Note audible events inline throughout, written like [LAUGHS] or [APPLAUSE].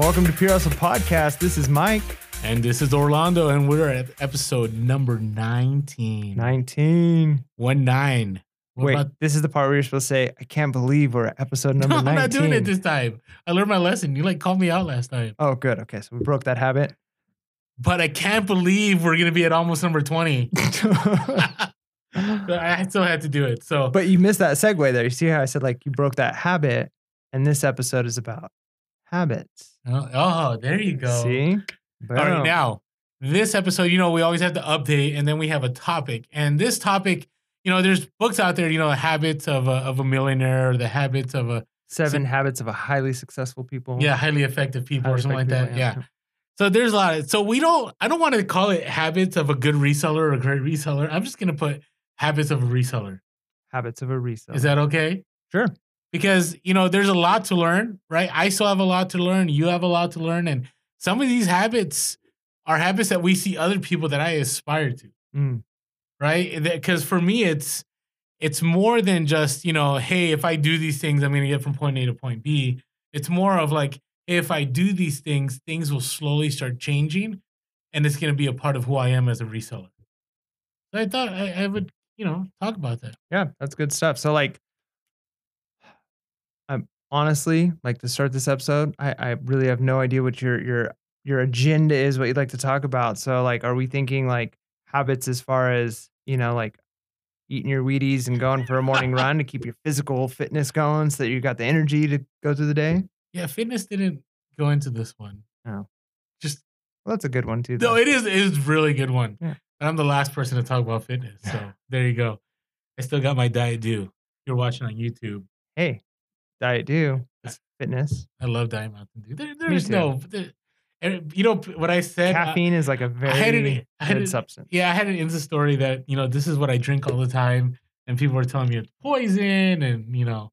Welcome to Pure Hustle Podcast. This is Mike. And this is Orlando, and we're at episode number 19. 19. One nine. We're Wait, about- this is the part where you're supposed to say, I can't believe we're at episode [LAUGHS] number No, 19. I'm not doing it this time. I learned my lesson. You like called me out last time. oh, good. Okay. So we broke that habit. But I can't believe we're gonna be at almost number 20. [LAUGHS] but I still had to do it. So but you missed that segue there. You see how I said, like, you broke that habit, and this episode is about habits. Oh, oh, there you go. See? All right, now this episode, you know, we always have to update, and then we have a topic. And this topic, you know, there's books out there, you know, habits of a, of a millionaire, or the habits of a Seven habits of a highly successful people. yeah highly effective people Highly or something like that. people, Yeah. So there's a lot. Of, so we don't. I don't want to call it habits of a good reseller or a great reseller. I'm just gonna put habits of a reseller. Habits of a reseller. Is that okay? Sure. Because you know, there's a lot to learn, right? I still have a lot to learn. You have a lot to learn, and some of these habits are habits that we see other people that I aspire to, Mm. right? Because for me, it's it's more than just you know, hey, if I do these things, I'm gonna get from point A to point B. It's more of like, hey, if I do these things, things will slowly start changing, and it's gonna be a part of who I am as a reseller. So I thought I, I would, you know, talk about that. Yeah, that's good stuff. So like honestly, like to start this episode, I, I really have no idea what your your your agenda is, what you'd like to talk about. So like are we thinking like habits as far as, you know, like eating your Wheaties and going for a morning run to keep your physical fitness going so that you got the energy to go through the day? Yeah, fitness didn't go into this one. Oh. Just Well, that's a good one too. no, though. it is it is a really good one. Yeah. And I'm the last person to talk about fitness. [LAUGHS] So there you go. I still got my diet Dew. You're watching on YouTube. hey, diet do. It's fitness. I love Diet Mountain Dew. There, too. no, there, and you know what I said. uh, Caffeine is like a very had good it- substance. yeah, I had an Insta story that you know this is what I drink all the time, and people were telling me it's poison, and you know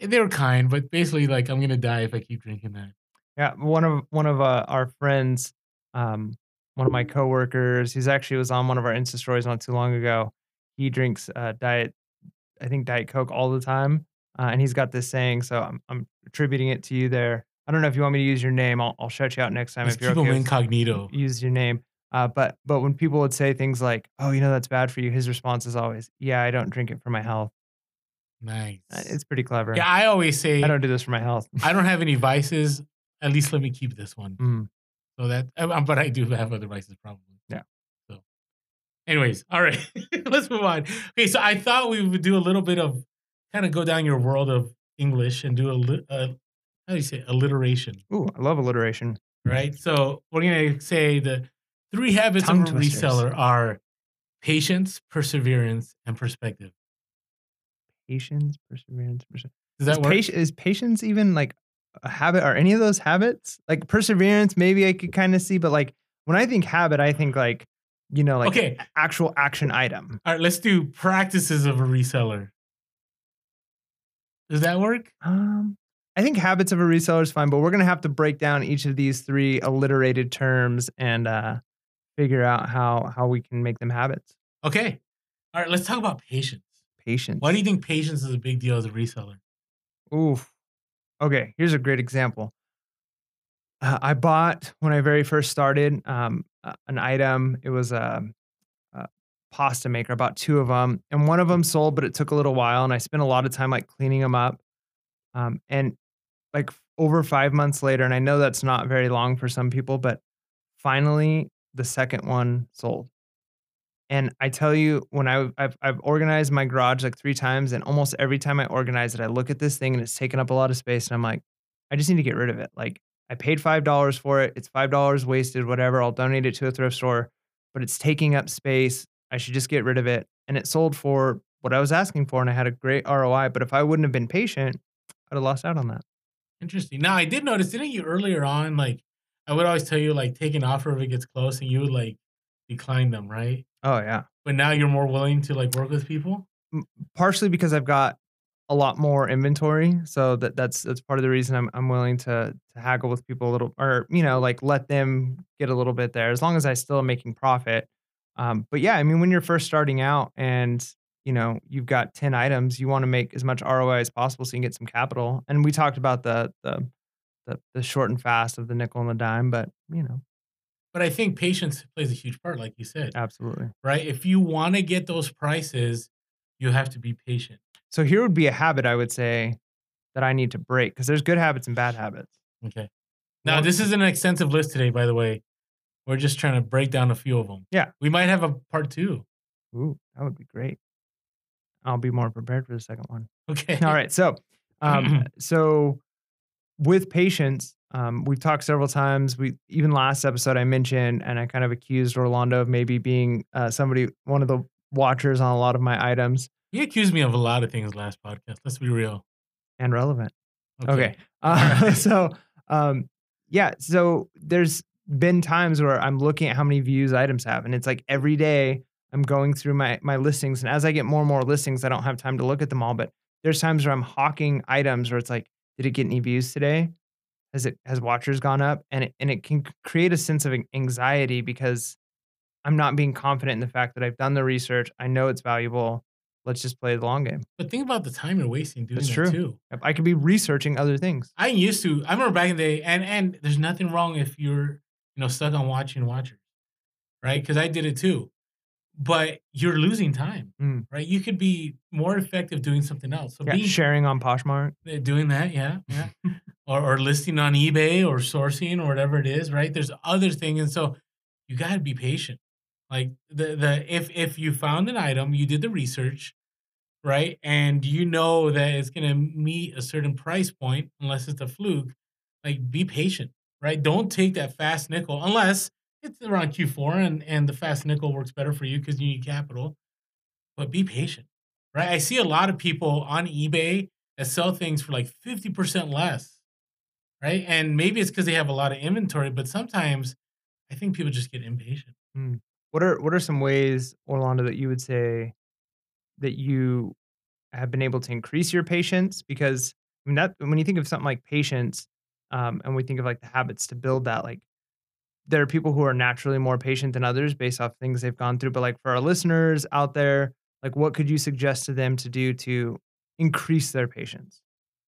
they were kind, but basically like I'm gonna die if I keep drinking that. Yeah, one of one of uh, our friends, um, one of my coworkers, he's actually was on one of our Insta stories not too long ago. He drinks uh, diet, I think Diet Coke all the time, uh, and he's got this saying. So I'm I'm attributing it to you there. I don't know if you want me to use your name. I'll I'll shout you out next time Let's if you're keep okay. them incognito. use your name. Uh, but but when people would say things like, "Oh, you know that's bad for you," his response is always, "Yeah, I don't drink it for my health." Nice. Uh, It's pretty clever. Yeah, I always say I don't do this for my health. I don't have [LAUGHS] any vices. At least let me keep this one. Mm. So that, uh, but I do have other vices probably. Yeah. So, anyways, all right, [LAUGHS] let's move on. Okay, so I thought we would do a little bit of kind of go down your world of English and do a, uh, how do you say alliteration, Ooh, I love alliteration. right? So we're gonna say the three habits Tongue of a twisters. reseller are patience, perseverance, and perspective. Patience, perseverance, perseverance. Does that is, work? is patience even like a habit? Are any of those habits? Like perseverance, maybe I could kind of see, but like when I think habit, I think like, you know, like okay, actual action item. all right. Let's do practices of a reseller. Does that work? Um, I think habits of a reseller is fine, but we're gonna have to break down each of these three alliterated terms and uh, figure out how how we can make them habits. Okay. All right. Let's talk about patience. Patience. Why do you think patience is a big deal as a reseller? Oof. Okay, here's a great example. Uh, I bought when I very first started um, an item. It was a, a pasta maker. I bought two of them, and one of them sold, but it took a little while, and I spent a lot of time like cleaning them up. Um, and like over five months later, and I know that's not very long for some people, but finally the second one sold. And I tell you, when I, I've, I've organized my garage like three times, and almost every time I organize it, I look at this thing and it's taking up a lot of space, and I'm like, I just need to get rid of it. Like, I paid five dollars for it. It's five dollars wasted. Whatever. I'll donate it to a thrift store, but it's taking up space. I should just get rid of it. And it sold for what I was asking for, and I had a great ROI. But if I wouldn't have been patient, I'd have lost out on that. Interesting. Now I did notice, didn't you earlier on, like I would always tell you, like take an offer if it gets close, and you would like decline them, right? Oh yeah. But now you're more willing to like work with people. partially because I've got a lot more inventory, so that that's that's part of the reason I'm I'm willing to to haggle with people a little, or you know, like let them get a little bit there, as long as I still am making profit. Um, but yeah, I mean, when you're first starting out and you know you've got ten items, you want to make as much ROI as possible so you can get some capital. And we talked about the the the the short and fast of the nickel and the dime, but you know, But I think patience plays a huge part, like you said, absolutely. right? If you want to get those prices, you have to be patient. So here would be a habit I would say that I need to break because there's good habits and bad habits. Okay. Now, this is an extensive list today, by the way. We're just trying to break down a few of them. Yeah. We might have a part two. Ooh, that would be great. I'll be more prepared for the second one. [LAUGHS] [LAUGHS] Okay. All right. So, um, [CLEARS THROAT] so with patience, um, we've talked several times. We even last episode I mentioned, and I kind of accused Orlando of maybe being uh, somebody, one of the watchers on a lot of my items You accused me of a lot of things last podcast. Let's be real. and relevant. Okay. All [LAUGHS] Uh, right. so, um, yeah. So there's been times where I'm looking at how many views items have, and it's like every day I'm going through my my listings, and as I get more and more listings, I don't have time to look at them all. But there's times where I'm hawking items where it's like, did it get any views today? Has it has watchers gone up? And it and it can create a sense of anxiety because I'm not being confident in the fact that I've done the research. I know it's valuable. Let's just play the long game. But think about the time you're wasting doing That's that true. too. I could be researching other things. I used to. I remember back in the day, and and there's nothing wrong if you're you know stuck on watching watchers, right? Because I did it too. But you're losing time, Mm. right? You could be more effective doing something else. So Yeah, being sharing on Poshmark. Uh, doing that yeah yeah [LAUGHS] or, or listing on ebay or sourcing or whatever it is right there's other things and so you got to be patient like the the if if you found an item you did the research right and you know that it's going to meet a certain price point unless it's a fluke like be patient right? Don't take that fast nickel unless it's around q4 and and the fast nickel works better for you because you need capital. But be patient right? I see a lot of people on ebay that sell things for like 50% less right? And maybe it's because they have a lot of inventory but sometimes i think people just get impatient. Hmm. What are what are some ways, Orlando, that you would say that you have been able to increase your patience? Because I mean that when you think of something like patience, um, and we think of like the habits to build that, like there are people who are naturally more patient than others based off things they've gone through. But like for our listeners out there, like what could you suggest to them to do to increase their patience?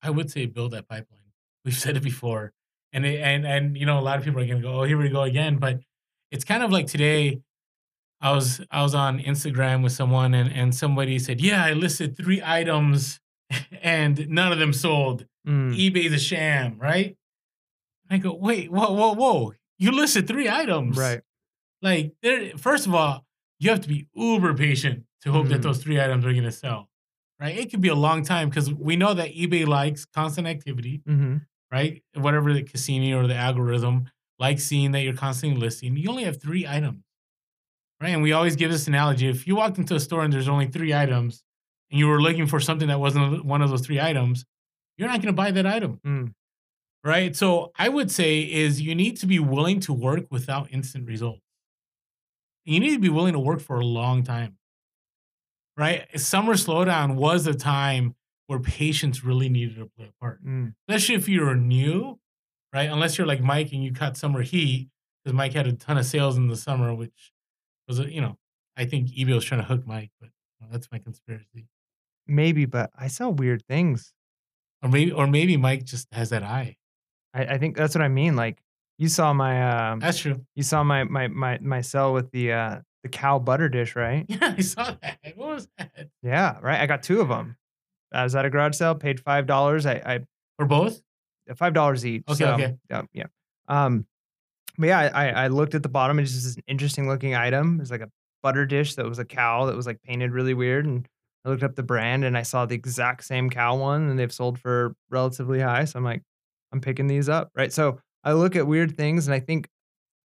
i would say build that pipeline we've said it before and it, and and you know a lot of people are going to go oh here we go again but it's kind of like today i was i was on instagram with someone and and somebody said yeah i listed three items [LAUGHS] and none of them sold Mm, ebay's a sham right i go wait whoa whoa whoa you listed three items right. like there first of all you have to be uber patient to hope that Mm. those three items are going to sell right it could be a long time because we know that ebay likes constant activity hmm right whatever the cassini or the algorithm likes seeing that you're constantly listing you only have three items right and we always give this analogy if you walked into a store and there's only three items and you were looking for something that wasn't one of those three items you're not going to buy that item Mm. Right? So I would say is you need to be willing to work without instant results. You need to be willing to work for a long time, right? Summer slowdown was a time where patience really needed to play a part, Mm. especially if you're new, right? Unless you're like Mike and you caught summer heat because Mike had a ton of sales in the summer, which was a, you know I think eBay was trying to hook Mike, but know, that's my conspiracy. Maybe, but I saw weird things. Or maybe or maybe Mike just has that eye. I, I think that's what I mean. Like you saw my um, That's true. You saw my my my my cell with the uh the cow butter dish, right? [LAUGHS] Yeah, I saw that. What was that? Yeah, right. I got two of them. I was at a garage sale, paid five dollars. I, I For both? Five dollars each. Okay, so, okay. Yeah, yeah. Um, but yeah, I I looked at the bottom. It's just an interesting looking item. It's like a butter dish that was a cow that was like painted really weird. And I looked up the brand and I saw the exact same cow one, and they've sold for relatively high. So I'm like, I'm picking these up, right? So I look at weird things, and I think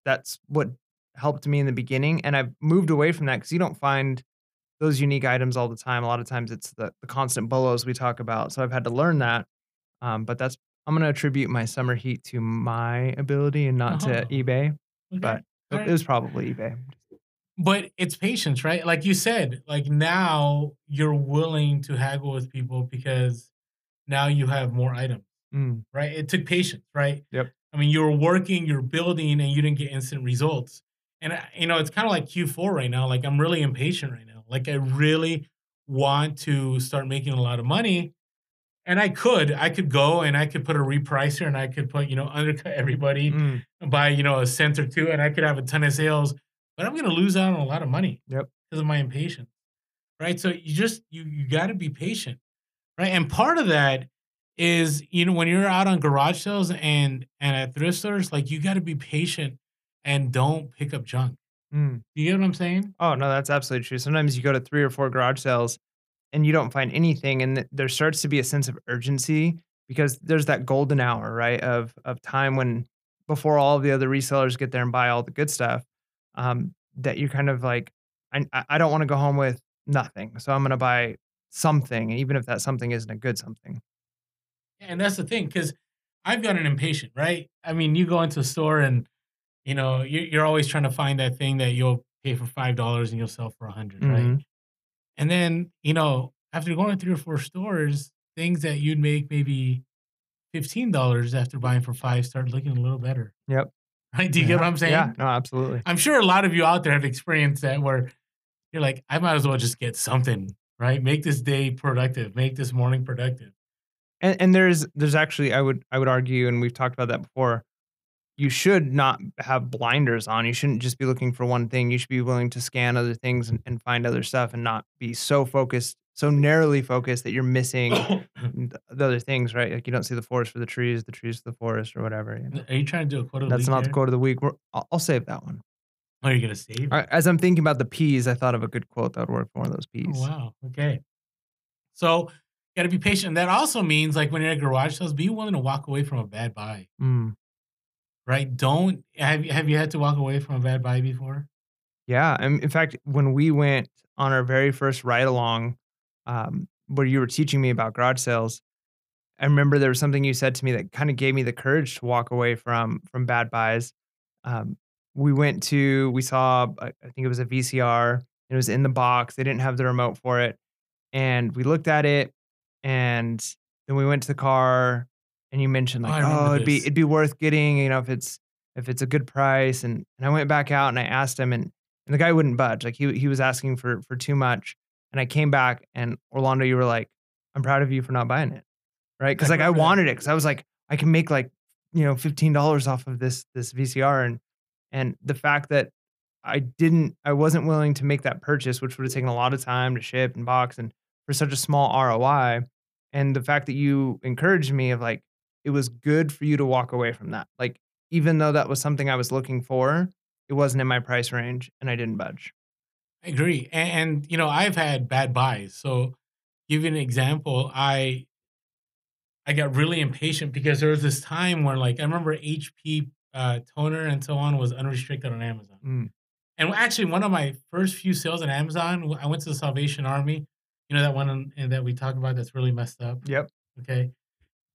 that's what helped me in the beginning. And I've moved away from that because you don't find those unique items all the time. A lot of times it's the, the constant bolos we talk about. So I've had to learn that. Um, but that's I'm gonna attribute my summer heat to my ability and not to Oh. eBay. Okay. But All it was probably eBay. but it's patience, right? Like you said, like now you're willing to haggle with people because now you have more items, Mm, right? It took patience, right? Yep. I mean, you're working, you're building, and you didn't get instant results. And I- you know, it's kind of like Q4 right now. Like I'm really impatient right now. Like I really want to start making a lot of money, And I could, I could go and I could put a repricer and I could put, you know, undercut everybody Mm, by, you know, a cent or two and I could have a ton of sales, but I'm gonna lose out on a lot of money Yep. because of my impatience. Right. So you just you you gotta be patient. Right. And part of that is, you know, when you're out on garage sales and and at thrift stores, like you gotta be patient and don't pick up junk. mm. You get what I'm saying? Oh, no, that's absolutely true. Sometimes you go to 3 or 4 garage sales and you don't find anything, and there starts to be a sense of urgency because there's that golden hour, right, of of time when before all the other resellers get there and buy all the good stuff, um, that you're kind of like, "I I don't wanna go home with nothing, so I'm gonna buy something, even if that something isn't a good something." And that's the thing, because I've gotten impatient, right? I mean, you go into a store and you know you- you're always trying to find that thing that you'll pay for five dollars and you'll sell for a 100 right? Mhm. And then you know after going to three or four stores, things that you'd make maybe fifteen dollars after buying for five start looking a little better, Yep. [LAUGHS] right? Do you Yeah. get what I'm saying? Yeah, no, absolutely. I'm sure a lot of you out there have experienced that where you're like, I might as well just get something, right? Make this day productive, make this morning productive. And and there's there's actually I would I would argue, and we've talked about that before, you should not have blinders on. You shouldn't just be looking for one thing. You should be willing to scan other things and, and find other stuff and not be so focused, so narrowly focused that you're missing [COUGHS] the other things, right? Like you don't see the forest for the trees, the trees for the forest, or whatever. You know? Are you trying to do a quote of the That's week That's not the quote of the week. We're, I'll, I'll save that one. Oh, Are you gonna save? Right, as I'm thinking about the peas, I thought of a good quote that would work for one of those oh, peas. Oh, wow. Okay. So got to be patient. And That also means like when you're at garage sales, be willing to walk away from a bad buy, Mm. right? Don't have you have you had to walk away from a bad buy before? Yeah, and in fact, when we went on our very first ride along, um, where you were teaching me about garage sales, I remember there was something you said to me that kind of gave me the courage to walk away from from bad buys. Um, we went to we saw I I think it was a VCR. It was in the box. They didn't have the remote for it, and we looked at it, and then we went to the car, and you mentioned Oh, like, oh, remember oh, it'd be it'd be worth getting, you know, if it's if it's a good price. And and I went back out and I asked him, and and the guy wouldn't budge. Like he he was asking for for too much. And I came back, and Orlando, you were like, "I'm proud of you for not buying it." right? Because like I wanted it because I was like, I can make like you know fifteen dollars off of this this VCR, and and the fact that I didn't, I wasn't willing to make that purchase, which would have taken a lot of time to ship and box, and for such a small ROI, and the fact that you encouraged me of like, it was good for you to walk away from that, like even though that was something I was looking for, it wasn't in my price range, and I didn't budge. I agree. And, and you know, I've had bad buys. So give you an example, I I got really impatient because there was this time where like I remember HP uh, toner and so on was unrestricted on Amazon. Mm. And actually, one of my first few sales on Amazon, I went to the Salvation Army. You know that one on- uh, that we talk about that's really messed up. Yep. Okay.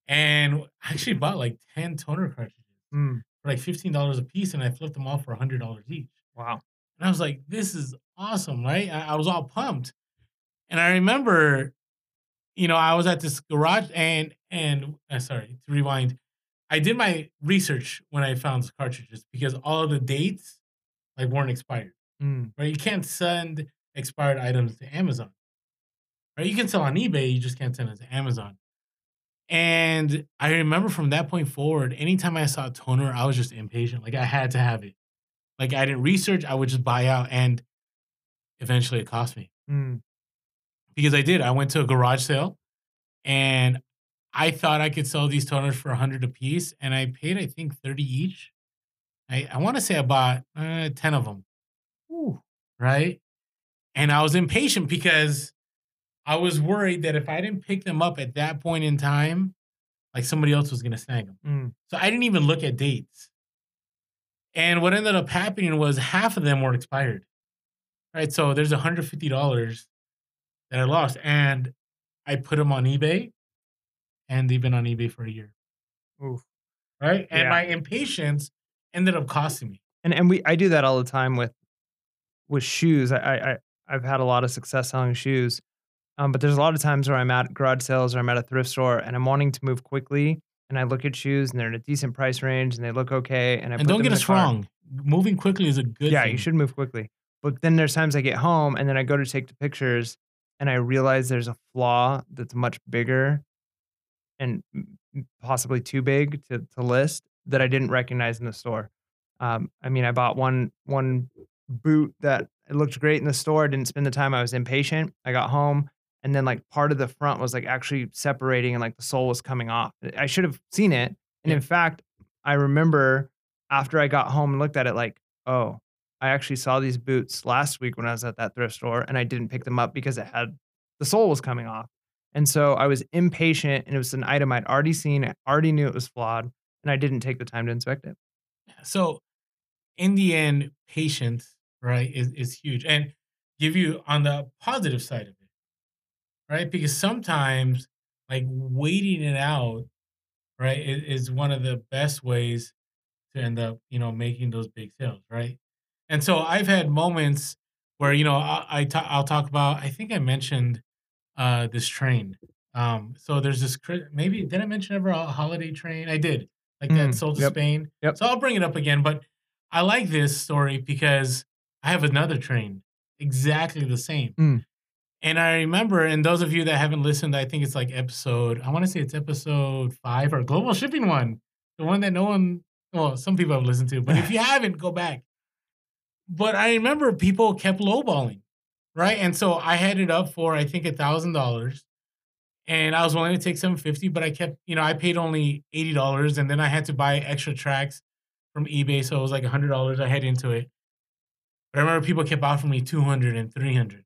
And I actually bought like ten toner cartridges Mm. for like fifteen dollars a piece, and I flipped them off for hundred dollars each. Wow. And I was like, this is awesome, right? I, I was all pumped. And I remember, you know, I was at this garage and and uh, sorry to rewind. I did my research when I found those cartridges because all of the dates like weren't expired. Mm. Right? You can't send expired items to Amazon. Right? You can sell on eBay, you just can't send it to Amazon. And I remember from that point forward, anytime I saw a toner, I was just impatient. Like I had to have it. Like I didn't research, I would just buy out and eventually it cost me. Mm. Because I did. I went to a garage sale and I thought I could sell these toners for 100 a piece and I paid I think 30 each. I, I want to say I bought uh, 10 of them. Ooh. Right? And I was impatient because I was worried that if I didn't pick them up at that point in time, like somebody else was going to snag them. Mm. So I didn't even look at dates. And what ended up happening was half of them were expired. Right. So there's $150 that I lost. And I put them on eBay and they've been on eBay for a year. Oof. Right. And Yeah. my impatience ended up costing me. and and we I do that all the time with with shoes. I I I- I've had a lot of success selling shoes, um, but there's a lot of times where I'm at garage sales or I'm at a thrift store and I'm wanting to move quickly, and I look at shoes and they're in a decent price range and they look okay, and I and don't get us wrong. Moving quickly is a good Yeah, thing. you should move quickly. But then there's times I get home and then I go to take the pictures and I realize there's a flaw that's much bigger and possibly too big to, to list that I didn't recognize in the store. Um, I mean, I bought one one boot that it looked great in the store. I didn't spend the time. I was impatient. I got home and then like part of the front was like actually separating and like the sole was coming off. I should have seen it. And Yeah. in fact, I remember after I got home and looked at it, like, oh, I actually saw these boots last week when I was at that thrift store and I didn't pick them up because it had the sole was coming off. And so I was impatient and it was an item I'd already seen. I already knew it was flawed and I didn't take the time to inspect it. So, in the end, patience, right, is, is huge. And give you on the positive side of it, right? Because sometimes, like, waiting it out, right, is, is one of the best ways to end up, you know, making those big sales, right? And so I've had moments where, you know, I, I ta- I'll talk about, I think I mentioned uh, this train. Um, so there's this, cri- maybe, did I mention ever a holiday train? I did, like that Mm, sold to yep. Spain. Yep. So I'll bring it up again, but I like this story because I have another train exactly the same. Mm. And I remember, and those of you that haven't listened, I think it's like episode, I want to say it's episode five or global shipping one, the one that no one, well, some people have listened to, but if you [LAUGHS] haven't, go back. But I remember people kept lowballing, right? And so I had it up for, I think, a thousand dollars. And I was willing to take 750, but I kept, you know, I paid only $80 and then I had to buy extra tracks from eBay. So it was like $100 I had into it. But I remember people kept offering me 200 and 300.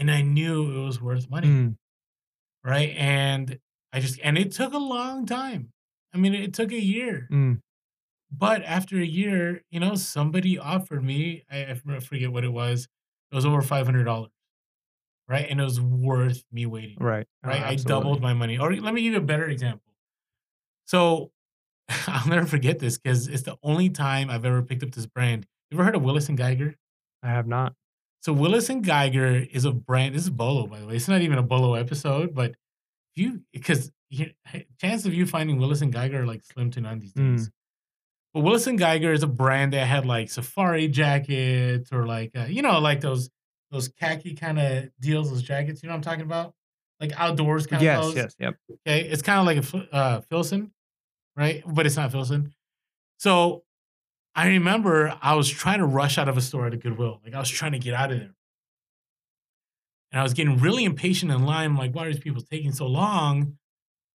And I knew it was worth money, Mm, right? And I just, and it took a long time. I mean, it took a year. mm, But after a year, you know, somebody offered me—I forget what it was, it was over $500, right? And it was worth me waiting right. Oh, right? I doubled my money. Or let me give you a better example. So [LAUGHS] I'll never forget this because it's the only time I've ever picked up this brand. You ever heard of Willis and Geiger? I have not. So Willis and Geiger is a brand. This is Bolo, by the way. It's not even a Bolo episode, but you because chance of you finding Willis and Geiger are like slim to none these Mm. days. But Willis and Geiger is a brand that had like safari jackets or like uh, you know like those those khaki kind of deals, those jackets. You know what I'm talking about? Like outdoors kind of Yes, clothes. yes, yep. Okay, it's kind of like a uh, Filson, right? But it's not Filson. So I remember I was trying to rush out of a store at a Goodwill. Like I was trying to get out of there. And I was getting really impatient in line. Like, why are these people taking so long?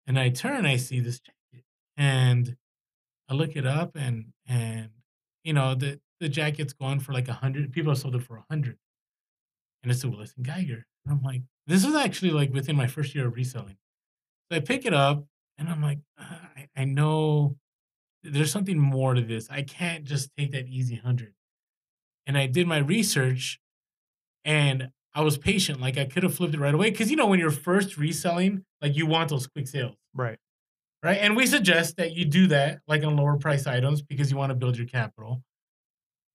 And I turn, I see this jacket. And I look it up and and you know, the the jacket's going for like a hundred. People have sold it for a hundred. And it's a Willis and Geiger. And I'm like, this was actually like within my first year of reselling. So I pick it up and I'm like, "Ah, I, I know there's something more to this. I can't just take that easy hundred. And I did my research and I was patient. Like I could have flipped it right away. Cause you know, when you're first reselling, like you want those quick sales, Right. right? And we suggest that you do that like on lower price items because you want to build your capital.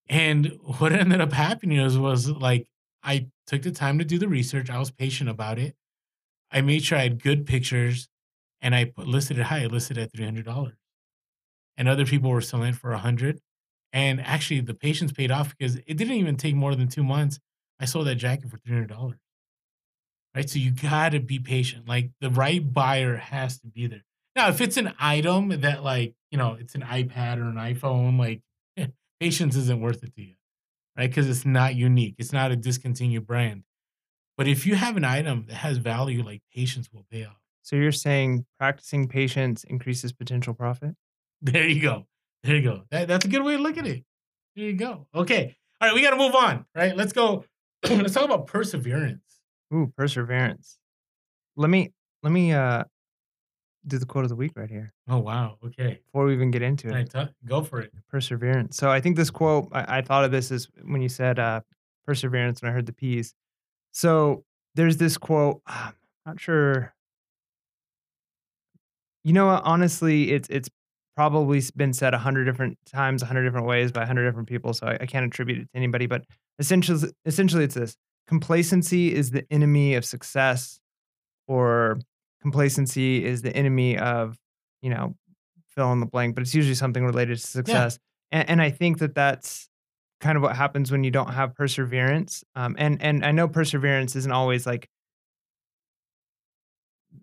And what [LAUGHS] ended up happening is was like I took the time to do the research. I was patient about it. I made sure I had good pictures and I listed it high. I listed it at three hundred dollars, and other people were selling for a hundred. And actually, the patience paid off because it didn't even take more than two months. I sold that jacket for three hundred dollars. Right, so you got to be patient. Like the right buyer has to be there. Now, if it's an item that, like you know, it's an iPad or an iPhone, like eh, patience isn't worth it to you, right? Because it's not unique. It's not a discontinued brand. But if you have an item that has value, like patience will pay off. So you're saying practicing patience increases potential profit? There you go. There you go. That, that's a good way to look at it. There you go. Okay. All right. We got to move on. Right. Let's go. [CLEARS THROAT] Let's talk about perseverance. Ooh, perseverance. Let me let me uh do the quote of the week right here Oh, wow. Okay. before we even get into it. right. T- go for it. Perseverance. So I think this quote, I, I thought of this as when you said uh perseverance when I heard the P's. So there's this quote, I'm not sure. You know what? Honestly, it's it's probably been said a hundred different times, a hundred different ways by a hundred different people. So I, I can't attribute it to anybody. But essentially, essentially, it's this: complacency is the enemy of success, or complacency is the enemy of, you know, fill in the blank. But it's usually something related to success. And, and I think that that's kind of what happens when you don't have perseverance. Um, and and I know perseverance isn't always like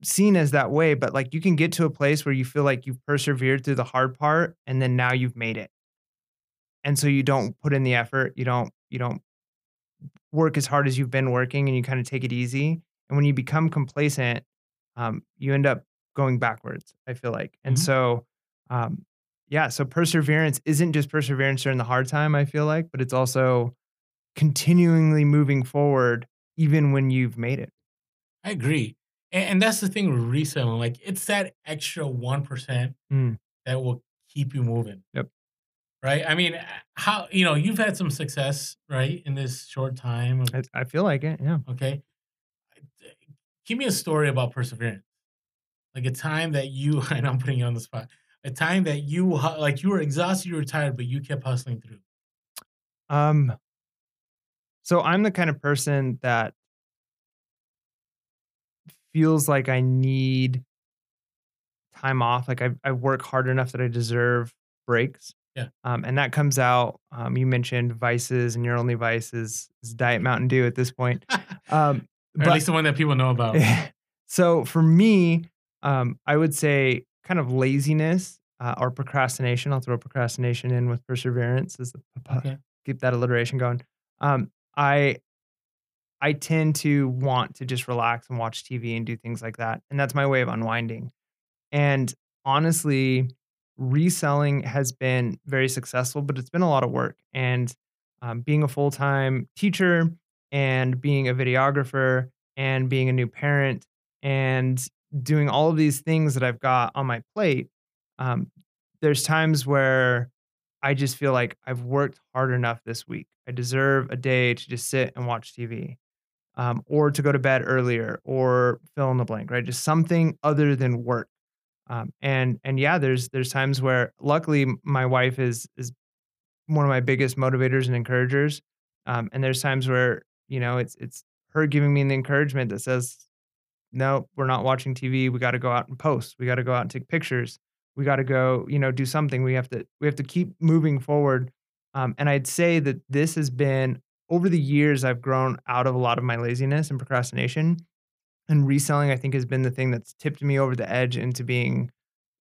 seen as that way, but like you can get to a place where you feel like you've persevered through the hard part and then now you've made it. And so you don't put in the effort, you don't you don't work as hard as you've been working and you kind of take it easy. And when you become complacent, um, you end up going backwards, I feel like. And Mhm. so um, yeah, so perseverance isn't just perseverance during the hard time, I feel like, but it's also continually moving forward even when you've made it. I agree. And, and that's the thing with reselling. Like it's that extra 1% Mm. that will keep you moving. Yep. Right. I mean, how, you know, you've had some success, right, in this short time. of- I, I feel like it. Yeah. Okay. Give me a story about perseverance. Like a time that you, [LAUGHS] and I'm putting you on the spot, a time that you, like you were exhausted, you were tired, but you kept hustling through. Um, so I'm the kind of person that feels like I need time off. Like I, I work hard enough that I deserve breaks. Yeah. Um, and that comes out. Um, you mentioned vices, and your only vice is, is Diet Mountain Dew at this point. [LAUGHS] Um, or at least the one that people know about. [LAUGHS] so for me, um, I would say kind of laziness uh, or procrastination. I'll throw procrastination in with perseverance as the Okay. keep that alliteration going. Um, I I tend to want to just relax and watch TV and do things like that, and that's my way of unwinding. And honestly, reselling has been very successful, but it's been a lot of work. And um, being a full time teacher and being a videographer and being a new parent and doing all of these things that I've got on my plate, um, there's times where I just feel like I've worked hard enough this week. I deserve a day to just sit and watch TV, um, or to go to bed earlier, or fill in the blank, right? Just something other than work. Um, and and yeah, there's there's times where luckily my wife is is one of my biggest motivators and encouragers. Um, and there's times where you know it's it's her giving me the encouragement that says, no, we're not watching TV. We got to go out and post. We got to go out and take pictures. We got to go, you know, do something. We have to we have to keep moving forward. Um, and I'd say that this has been over the years I've grown out of a lot of my laziness and procrastination. And reselling, I think, has been the thing that's tipped me over the edge into being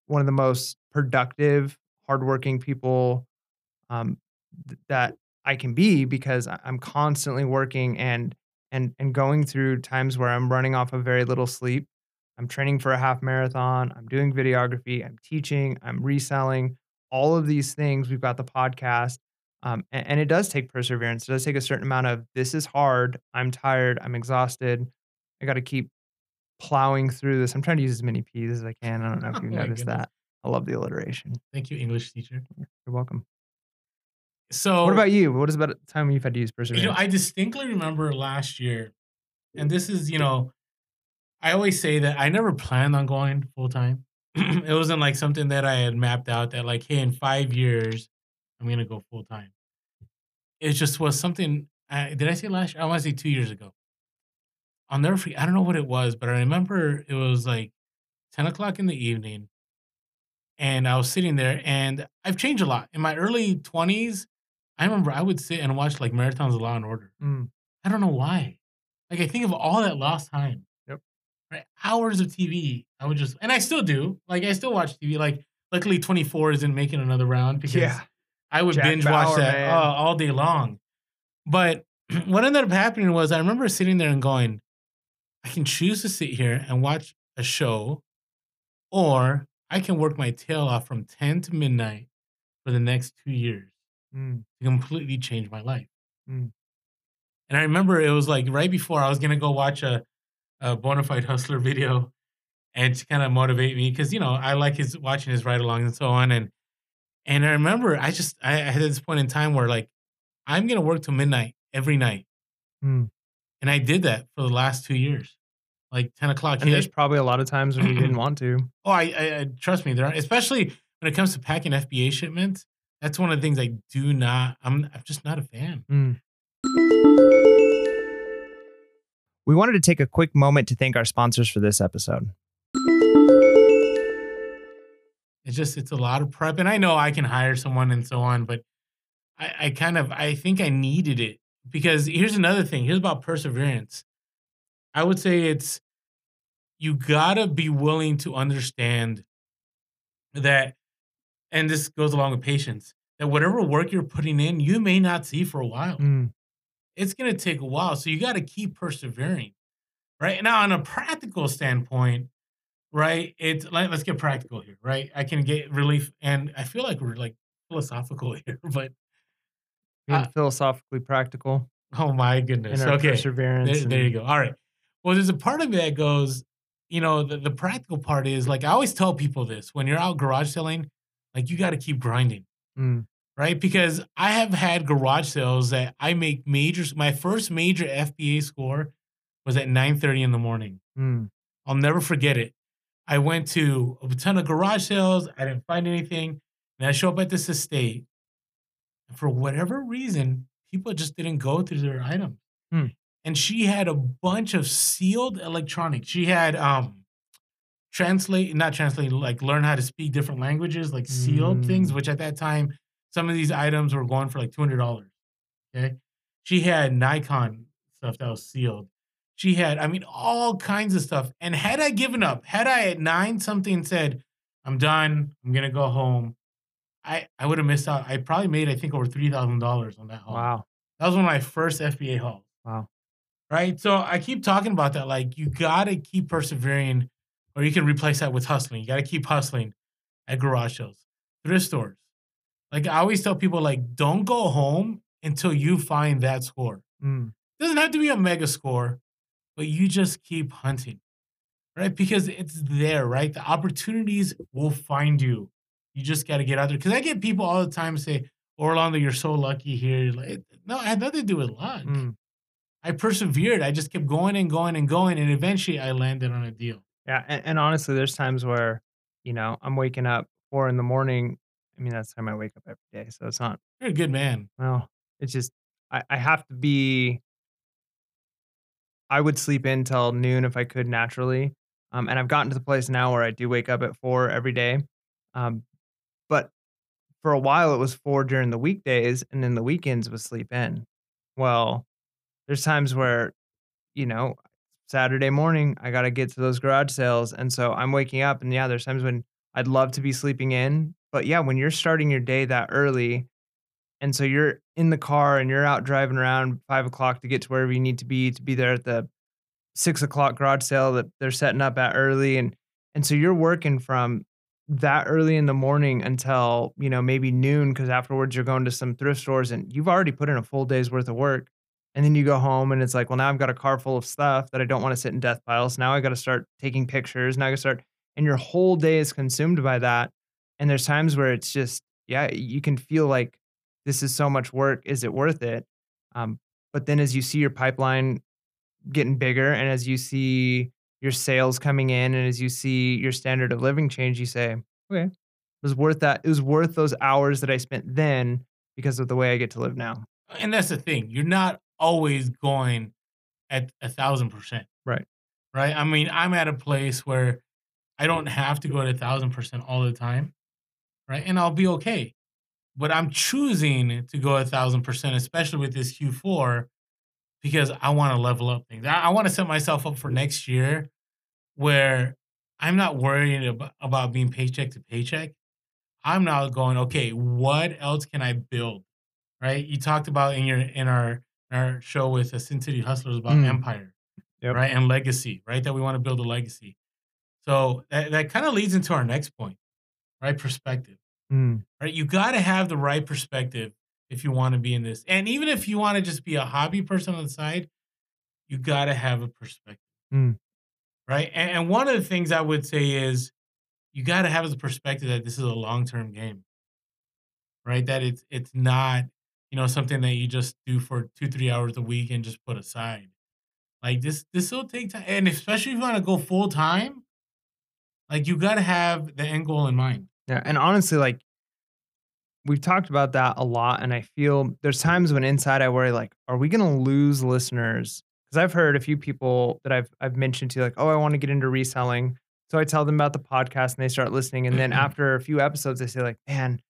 one of the most productive, hardworking people um, th- that I can be because I'm constantly working and and and going through times where I'm running off of very little sleep. I'm training for a half marathon. I'm doing videography. I'm teaching. I'm reselling. All of these things. We've got the podcast, um, and, and it does take perseverance. It does take a certain amount of this is hard. I'm tired. I'm exhausted. I got to keep plowing through this. I'm trying to use as many P's as I can. I don't know if Oh [LAUGHS] you've noticed that. I love the alliteration. Thank you, English teacher. You're welcome. So, What about you? What is about the time you've had to use perseverance? You know, I distinctly remember last year, and this is, you know, I always say that I never planned on going full time. [CLEARS THROAT] it wasn't like something that I had mapped out that, like, hey, in five years, I'm going to go full time. It just was something. I, did I say last year? I want to say two years ago. I'll never forget. I don't know what it was, but I remember it was like 10 o'clock in the evening. And I was sitting there, and I've changed a lot. In my early 20s, I remember I would sit and watch like marathons of Law and Order. Mm, I don't know why. Like I think of all that lost time. Yep. Right. Hours of TV. I would just and I still do. Like I still watch TV. Like luckily 24 isn't making another round because yeah. I would Jack binge Bauer, watch that uh, all day long. But [CLEARS THROAT] what ended up happening was I remember sitting there and going, I can choose to sit here and watch a show, or I can work my tail off from 10 to midnight for the next two years Mm, to completely change my life. Mm. And I remember it was like right before I was gonna go watch a, a Bonafide Hustler [LAUGHS] video and to kind of motivate me because you know I like his watching his ride along and so on and and I remember I just I, I had this point in time where like I'm gonna work till midnight every night mm. and I did that for the last two years like 10 o'clock And there's probably a lot of times when you didn't [CLEARS THROAT] want to. Oh, I, I, I trust me. There, are, especially when it comes to packing FBA shipments. That's one of the things I do not. I'm, I'm just not a fan. Mm. We wanted to take a quick moment to thank our sponsors for this episode. It's just it's a lot of prep, and I know I can hire someone and so on, but I, I kind of I think I needed it because here's another thing. Here's about perseverance. I would say it's you gotta be willing to understand that, and this goes along with patience, that whatever work you're putting in, you may not see for a while. Mm. It's gonna take a while, so you gotta keep persevering, right? Now, on a practical standpoint, right? It's like let's get practical here, right? I can get relief, and I feel like we're like philosophical [LAUGHS] here, but Being uh, philosophically practical oh my goodness, okay, perseverance there, there you go. All right. Well, there's a part of me that goes, you know, the, the practical part is like I always tell people this when you're out garage selling, like you got to keep grinding, mm, right? Because I have had garage sales that I make major. My first major FBA score was at 9:30 in the morning. mm, I'll never forget it. I went to a ton of garage sales. I didn't find anything. And I show up at this estate. And for whatever reason, people just didn't go through their items. Hmm. And she had a bunch of sealed electronics. She had um translate, not translate, like learn how to speak different languages, like sealed things, mm, which at that time, some of these items were going for like $200. Okay. She had Nikon stuff that was sealed. She had, I mean, all kinds of stuff. And had I given up, had I at nine something said, I'm done, I'm gonna go home, I, I would have missed out. I probably made, I think, over three thousand dollars on that haul. wow, That was one of my first FBA hauls. wow. Right. So I keep talking about that. Like you gotta keep persevering, or you can replace that with hustling. You gotta keep hustling at garage sales, thrift stores. Like I always tell people, like, don't go home until you find that score. Mm, doesn't have to be a mega score, but you just keep hunting, right? Because it's there, right? The opportunities will find you. You just got to get out there. Because I get people all the time say, Orlando, you're so lucky here. Like, no, it had nothing to do with luck. mm. I persevered. I just kept going and going and going. And eventually I landed on a deal. Yeah, and, and honestly, there's times where, you know, I'm waking up four in the morning. I mean, that's the time I wake up every day, so it's not. You're a good man. Well, it's just I, I have to be. I would sleep in till noon if I could naturally, um, and I've gotten to the place now where I do wake up at four every day, um, but for a while it was four during the weekdays, and then the weekends was sleep in. Well, there's times where you know, Saturday morning, I gotta get to those garage sales, and so I'm waking up, and yeah, there's times when I'd love to be sleeping in, but yeah, when you're starting your day that early, and so you're in the car and you're out driving around five o'clock to get to wherever you need to be to be there at the six o'clock garage sale that they're setting up at early, and and so you're working from that early in the morning until you know maybe noon because afterwards you're going to some thrift stores and you've already put in a full day's worth of work and then you go home and it's like, well, now I've got a car full of stuff that I don't want to sit in death piles. Now I got to start taking pictures. Now I got to start, and your whole day is consumed by that. And there's times where it's just, yeah, you can feel like this is so much work. Is it worth it? Um, but then as you see your pipeline getting bigger and as you see your sales coming in and as you see your standard of living change, you say, okay, it was worth that. It was worth those hours that I spent then because of the way I get to live now. And that's the thing. You're not always going at a thousand percent. Right. Right. I mean, I'm at a place where I don't have to go at a thousand percent all the time. Right. And I'll be okay. But I'm choosing to go a thousand percent, especially with this Q4, because I want to level up things. I, I want to set myself up for next year where I'm not worrying about, about being paycheck to paycheck. I'm now going, okay, what else can I build? Right. You talked about in your in our our show with the Sin City Hustlers about Mm. empire, Yep. right? And legacy, right? That we want to build a legacy. So that, that kind of leads into our next point, right? Perspective, Mm, right? You got to have the right perspective if you want to be in this. And even if you want to just be a hobby person on the side, you got to have a perspective, Mm. right? And, and one of the things I would say is you got to have the perspective that this is a long term game, right? That it's it's not you know something that you just do for two three hours a week and just put aside. Like this this will take time, and especially if you want to go full time, like you got to have the end goal in mind. Yeah, and honestly, like we've talked about that a lot, and I feel there's times when inside I worry, like, are we gonna lose listeners? Because I've heard a few people that I've I've mentioned to, like, oh, I want to get into reselling. So I tell them about the podcast, and they start listening, and then after a few episodes, they say, like, man,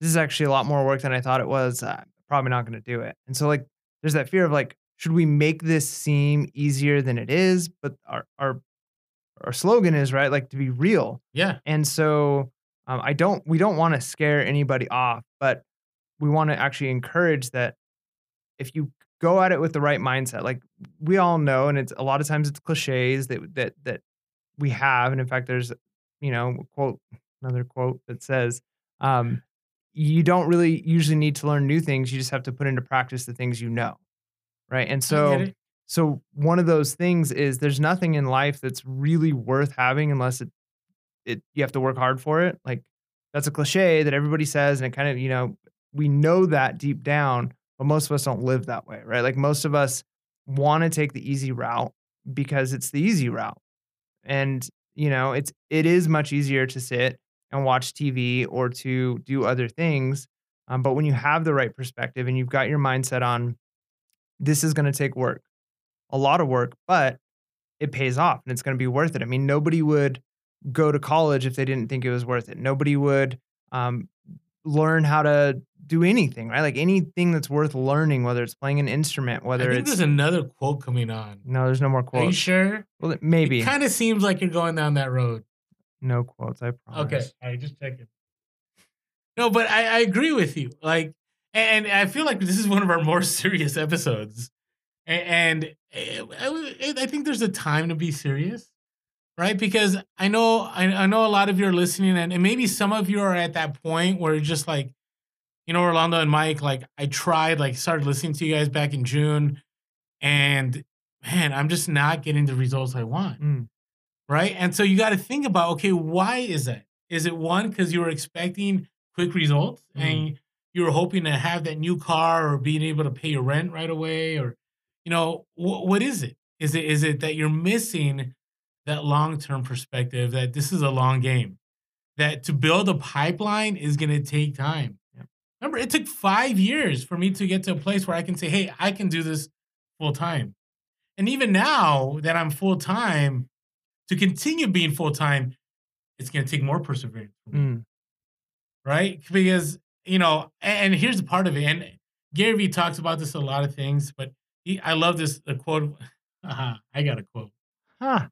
this is actually a lot more work than I thought it was. Uh, probably not gonna do it. And so like, there's that fear of like, should we make this seem easier than it is? But our our our slogan is, right? Like to be real. Yeah. And so um, I don't we don't want to scare anybody off, but we want to actually encourage that if you go at it with the right mindset, like we all know, and it's a lot of times it's cliches that that that we have, and in fact, there's you know quote another quote that says. Um, you don't really usually need to learn new things. You just have to put into practice the things you know. Right. And so so one of those things is there's nothing in life that's really worth having unless it it you have to work hard for it. Like that's a cliche that everybody says and it kind of, you know, we know that deep down, but most of us don't live that way, right? Like most of us want to take the easy route because it's the easy route. And, you know, it's it is much easier to sit and watch TV or to do other things. Um, but when you have the right perspective and you've got your mindset on this is going to take work, a lot of work, but it pays off and it's going to be worth it. I mean, nobody would go to college if they didn't think it was worth it. Nobody would um, learn how to do anything, right? Like anything that's worth learning, whether it's playing an instrument, I whether think it's there's another quote coming on. no, there's no more quotes. Are you sure? Well, maybe It kind of seems like you're going down that road. no quotes. I promise. Okay, all right, just checking. No, but I, I agree with you. Like, and I feel like this is one of our more [LAUGHS] serious episodes, and eh, I I think there's a time to be serious, right? Because I know I, I know a lot of you are listening, and, and maybe some of you are at that point where it's just like, you know, Orlando and Mike. Like, I tried, like, started listening to you guys back in June, and man, I'm just not getting the results I want Mm, right? And so you got to think about okay, why is that? Is it one because you were expecting quick results and you were hoping to have that new car or being able to pay your rent right away, or you know wh- what is it? Is it is it that you're missing that long term perspective that this is a long game, that to build a pipeline is going to take time. Remember, it took five years for me to get to a place where I can say, hey, I can do this full time. And even now that I'm full time, to continue being full time, it's going to take more perseverance, mm, right? Because you know, and, and here's the part of it. And Gary Vee talks about this a lot of things, but he, I love this the quote. Haha, [LAUGHS] I got a quote. Huh.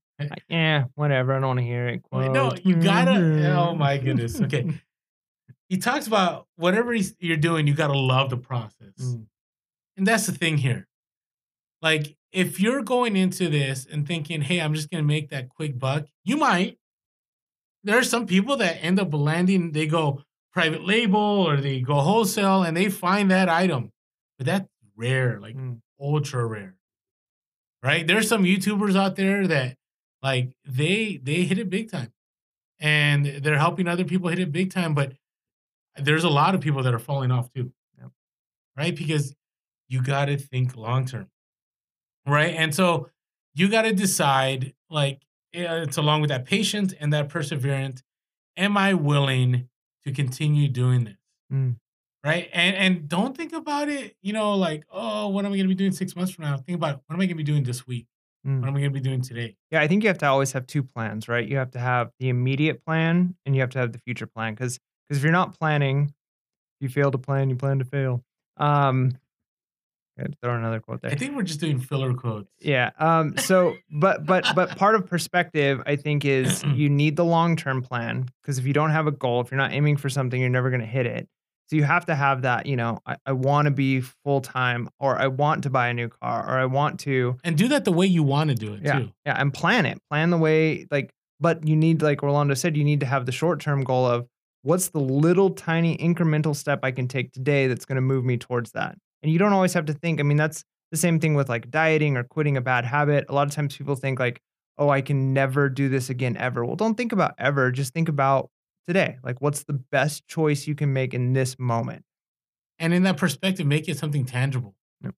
Yeah, whatever. I don't want to hear it. Wait, no, you gotta. Oh my [LAUGHS] goodness. Okay. He talks about whatever he's, you're doing, you gotta love the process. Mm, And that's the thing here. Like, if you're going into this and thinking, hey, I'm just going to make that quick buck, you might. There are some people that end up landing, they go private label or they go wholesale and they find that item. But that's rare, like mm, ultra rare. Right? There's some YouTubers out there that like they they hit it big time. And they're helping other people hit it big time, but there's a lot of people that are falling off too. Right? Because you got to think long term. Right? And so you got to decide like it's along with that patience and that perseverance. Am I willing to continue doing this? mm. right? And and don't think about it, you know, like, oh, what am I gonna be doing six months from now? Think about what am I gonna be doing this week? Mm. What am I gonna be doing today? Yeah, I think you have to always have two plans, right? You have to have the immediate plan and you have to have the future plan because because if you're not planning, you fail to plan, you plan to fail. Um, to throw another quote there. I think we're just doing filler quotes. Yeah. Um. So, but but but part of perspective, I think, is [CLEARS THROAT] you need the long term plan because if you don't have a goal, if you're not aiming for something, you're never going to hit it. So you have to have that. You know, I, I want to be full time, or I want to buy a new car, or I want to. And do that the way you want to do it Yeah. too. Yeah, and plan it. Plan the way like. But you need, like Orlando said, you need to have the short term goal of what's the little tiny incremental step I can take today that's going to move me towards that. And you don't always have to think. I mean, that's the same thing with like dieting or quitting a bad habit. A lot of times people think like, oh, I can never do this again ever. Well, don't think about ever. Just think about today. Like, what's the best choice you can make in this moment? And in that perspective, make it something tangible. Yep.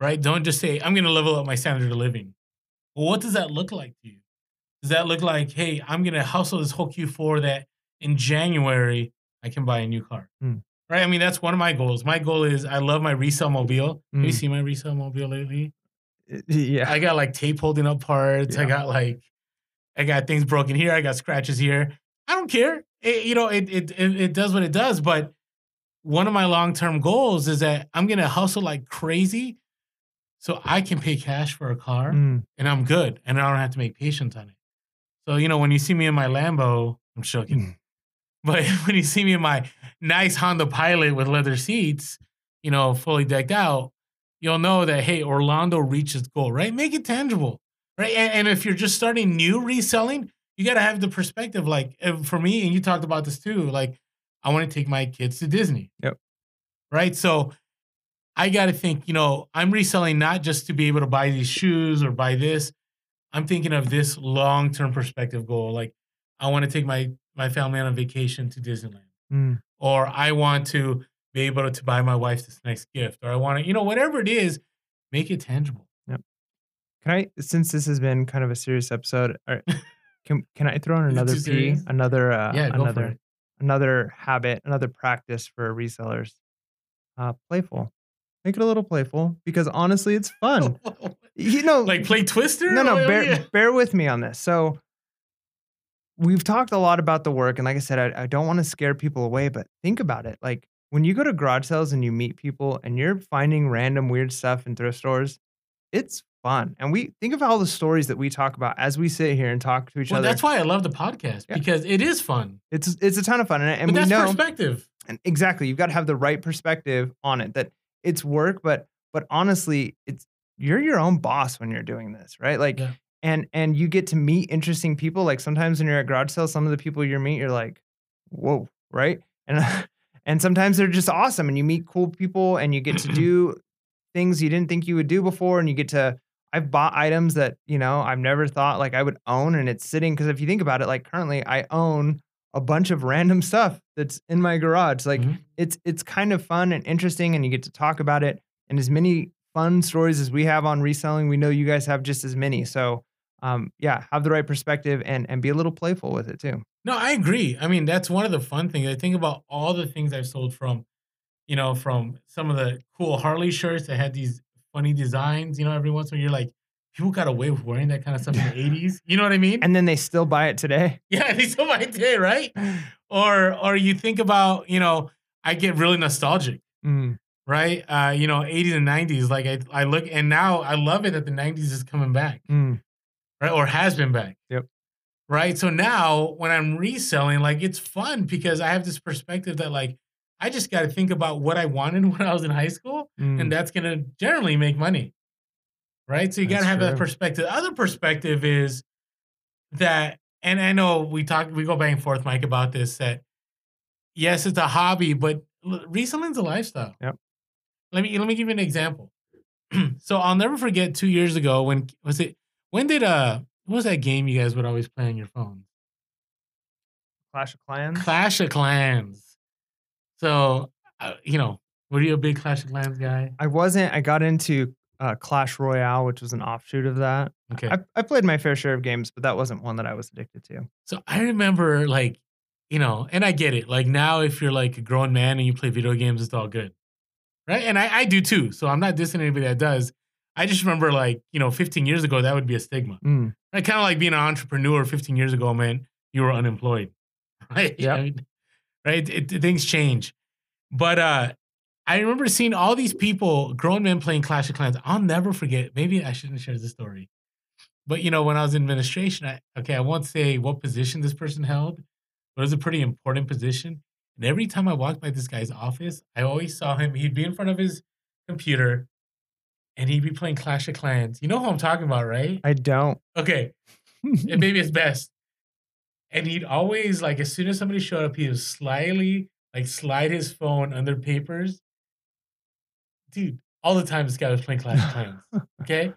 Right? Don't just say, I'm gonna level up my standard of living. Well, what does that look like to you? Does that look like, hey, I'm gonna hustle this whole Q4 that in January I can buy a new car? Hmm. Right? I mean, that's one of my goals. My goal is I love my resale mobile. Have you Mm. seen my resale mobile lately? Yeah. I got like tape holding up parts. I got like, I got things broken here. I got scratches here. I don't care. It, you know, it, it it it does what it does. But one of my long term goals is that I'm gonna hustle like crazy, so I can pay cash for a car Mm, and I'm good, and I don't have to make patience on it. So you know when you see me in my Lambo, I'm joking. [LAUGHS] But [LAUGHS] when you see me in my nice Honda Pilot with leather seats, you know, fully decked out, you'll know that hey, Orlando reached its goal, right? Make it tangible, right? And, and if you're just starting new reselling, you got to have the perspective. Like for me, and you talked about this too. Like I want to take my kids to Disney. Yep. Right. So I got to think. You know, I'm reselling not just to be able to buy these shoes or buy this. I'm thinking of this long term perspective goal. Like I want to take my my family on a vacation to Disneyland, Mm. or I want to be able to buy my wife this nice gift, or I want to, you know, whatever it is, make it tangible. Yep. Can I, since this has been kind of a serious episode, are- [LAUGHS] can can I throw in another P, serious? another uh, yeah, another another habit, another practice for resellers? Uh, playful. Make it a little playful because honestly, it's fun. [LAUGHS] You know, like play Twister? no, no, bear, you- bear with me on this. So we've talked a lot about the work, and like I said, I, I don't want to scare people away, but think about it. Like when you go to garage sales and you meet people and you're finding random weird stuff in thrift stores, it's fun. And we think of all the stories that we talk about as we sit here and talk to each Well, other. that's why I love the podcast Yeah. because it is fun. it's it's a ton of fun, and, and but we that's know perspective. and exactly you've got to have the right perspective on it. That it's work, but but honestly, it's you're your own boss when you're doing this, right? Like Yeah. and and you get to meet interesting people. Like sometimes when you're at garage sales, some of the people you meet, you're like, whoa, right? And [LAUGHS] and sometimes they're just awesome, and you meet cool people, and you get to [CLEARS THROAT] do things you didn't think you would do before, and you get to. I've bought items that you know I've never thought like I would own, and it's sitting because if you think about it, like currently I own a bunch of random [LAUGHS] stuff that's in my garage. Like Mhm. it's it's kind of fun and interesting, and you get to talk about it. And as many fun stories as we have on reselling, we know you guys have just as many. So um, yeah, have the right perspective and and be a little playful with it too. No, I agree. I mean, that's one of the fun things. I think about all the things I've sold from, you know, from some of the cool Harley shirts that had these funny designs. You know, every once in a while you're like, people got away with wearing that kind of stuff in the [LAUGHS] '80s. You know what I mean? And then they still buy it today. [LAUGHS] yeah, they still might today, right? [LAUGHS] Or, or you think about, you know, I get really nostalgic. Mm, right? Uh, you know, 80s and 90s. Like I, I look and now I love it that the 90s is coming back, mm, right? Or has been back. Yep. Right. So now when I'm reselling, like it's fun because I have this perspective that like I just got to think about what I wanted [LAUGHS] when I was in high school, mm. and that's gonna generally make money. Right. So you got to have that perspective. The other perspective is that, and I know we talk, we go back and forth, Mike, about this. That yes, it's a hobby, but reselling's a lifestyle. Yep. Let me let me give you an example. [CLEARS THROAT] so I'll never forget two years ago when was it? When did uh what was that game you guys would always play on your phone? Clash of Clans. Clash of Clans. So uh, you know, were you a big Clash of Clans guy? I wasn't. I got into uh, Clash Royale, which was an offshoot of that. Okay. I, I played my fair share of games, but that wasn't one that I was addicted to. So I remember like, you know, and I get it. Like now if you're like a grown man and you play video games, it's all good. Right. And I, I do too. So I'm not dissing anybody that does. I just remember like, you know, 15 years ago, that would be a stigma. Mm, Right. Kind of like being an entrepreneur 15 years ago, man, you were unemployed. [LAUGHS] Right. Yep. I mean, right. It, it- things change. But uh I remember seeing all these people, grown men playing Clash of Clans. I'll never forget. Maybe I shouldn't share this story. But you know, when I was in administration, I okay, I won't say what position this person held, but it was a pretty important position. And every time I walked by this guy's office, I always saw him. He'd be in front of his computer and he'd be playing Clash of Clans. You know who I'm talking about, right? I don't. Okay. [LAUGHS] and maybe it's best. And he'd always like as soon as somebody showed up, he would slyly like slide his phone under papers. Dude, all the time this guy was playing Clash of Clans. [LAUGHS] Okay.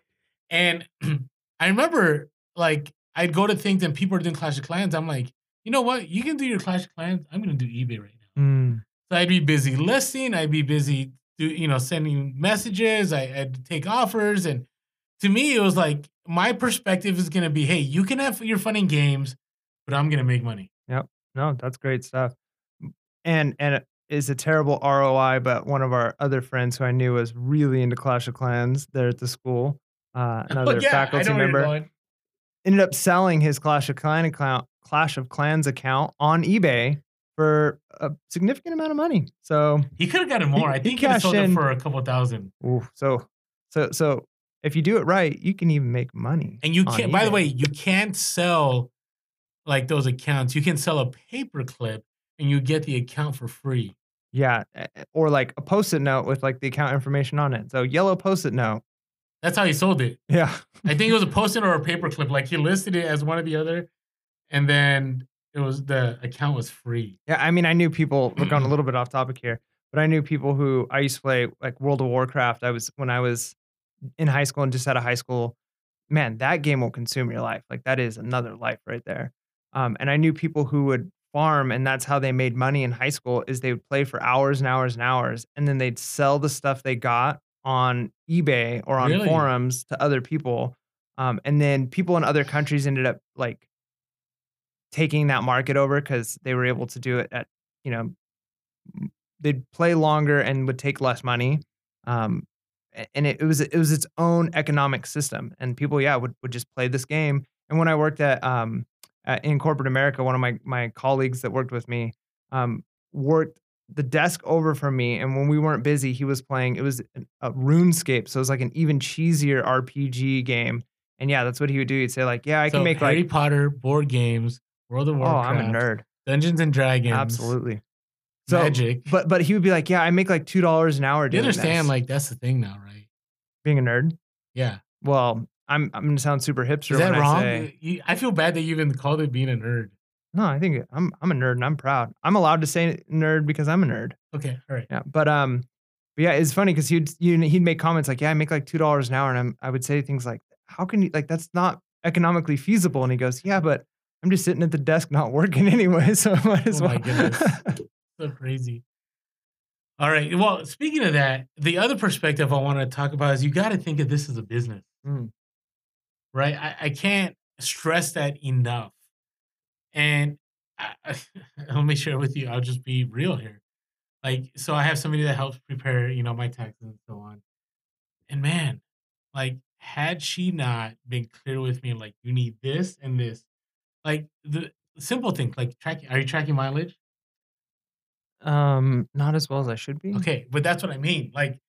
And [CLEARS THROAT] I remember like I'd go to things and people are doing Clash of Clans. I'm like, you know what? You can do your Clash of Clans. I'm gonna do eBay right now. Mm, So I'd be busy listing. I'd be busy, do, you know, sending messages. I, I'd take offers, and to me, it was like my perspective is going to be, hey, you can have your fun and games, but I'm going to make money. Yep. No, that's great stuff. And and it is a terrible ROI, but one of our other friends who I knew was really into Clash of Clans there at the school. Uh, [LAUGHS] another But yeah, faculty know where you're member ended up selling his Clash of Clan account, Clash of Clans account on eBay for a significant amount of money. So, He could have gotten more. I think he cashed sold it for a couple thousand. ooh, so, so, so if you do it right, you can even make money. And you can't. By the way, you can't sell like those accounts, you can sell a paperclip and you get the account for free. Yeah, eh, eh, or like a post-it note with like the account information on it. So yellow post-it note. That's how he sold it. Yeah. I think it was a [LAUGHS] post-it or a paperclip. Like he listed it as one or the other, and then it was the account was free. Yeah, I mean, I knew people. We're going a [CLEARS THROAT] little bit off topic here, but I knew people who I used to play like World of Warcraft. I was when I was in high school and just out of high school. Man, that game will consume your life. Like that is another life right there. Um, and I knew people who would farm, and that's how they made money in high school. Is they would play for hours and hours and hours, and then they'd sell the stuff they got on eBay or on Really? forums to other people. Um, and then people in other countries ended up like taking that market over because they were able to do it at you know they'd play longer and would take less money um and it, it was it was its own economic system and people yeah would, would just play this game and when i worked at um at, in corporate america one of my my colleagues that worked with me um worked the desk over from me and when we weren't busy he was playing it was a runescape so it was like an even cheesier rpg game and yeah that's what he would do he'd say like yeah i so can make Harry like Harry Potter board games, World of oh Warcraft, i'm a nerd Dungeons and Dragons, Absolutely. So, Magic. but but he would be like, yeah, I make like two dollars an hour. you understand, this." like that's the thing now, right? being a nerd. Yeah. Well, I'm I'm gonna sound super hipster Is that wrong? I say You- I feel bad that you even called it being a nerd. no. I think I'm I'm a nerd and I'm proud. I'm allowed to say nerd because I'm a nerd. Okay, all right. Yeah, but um, but yeah, it's funny because he'd you he'd make comments like, yeah, I make like two dollars an hour, and I'm, I would say things like, how can you like that's not economically feasible? And he goes, yeah, but I'm just sitting at the desk [LAUGHS] not working anyway, [LAUGHS] so I might as Oh well. my goodness. [LAUGHS] So crazy. All right. Well, speaking of that, the other perspective I want to talk about is you got to think of this as a business, Mm. Right? I, I can't stress that enough. And I, let me share with you. I'll just be real here. Like, so I have somebody that helps prepare, you know, my taxes and so on. And man, like, had she not been clear with me, like, you need this and this, like the simple thing, like tracking. Are you tracking mileage? um, not as well as I should be. Okay, but that's what I mean. Like,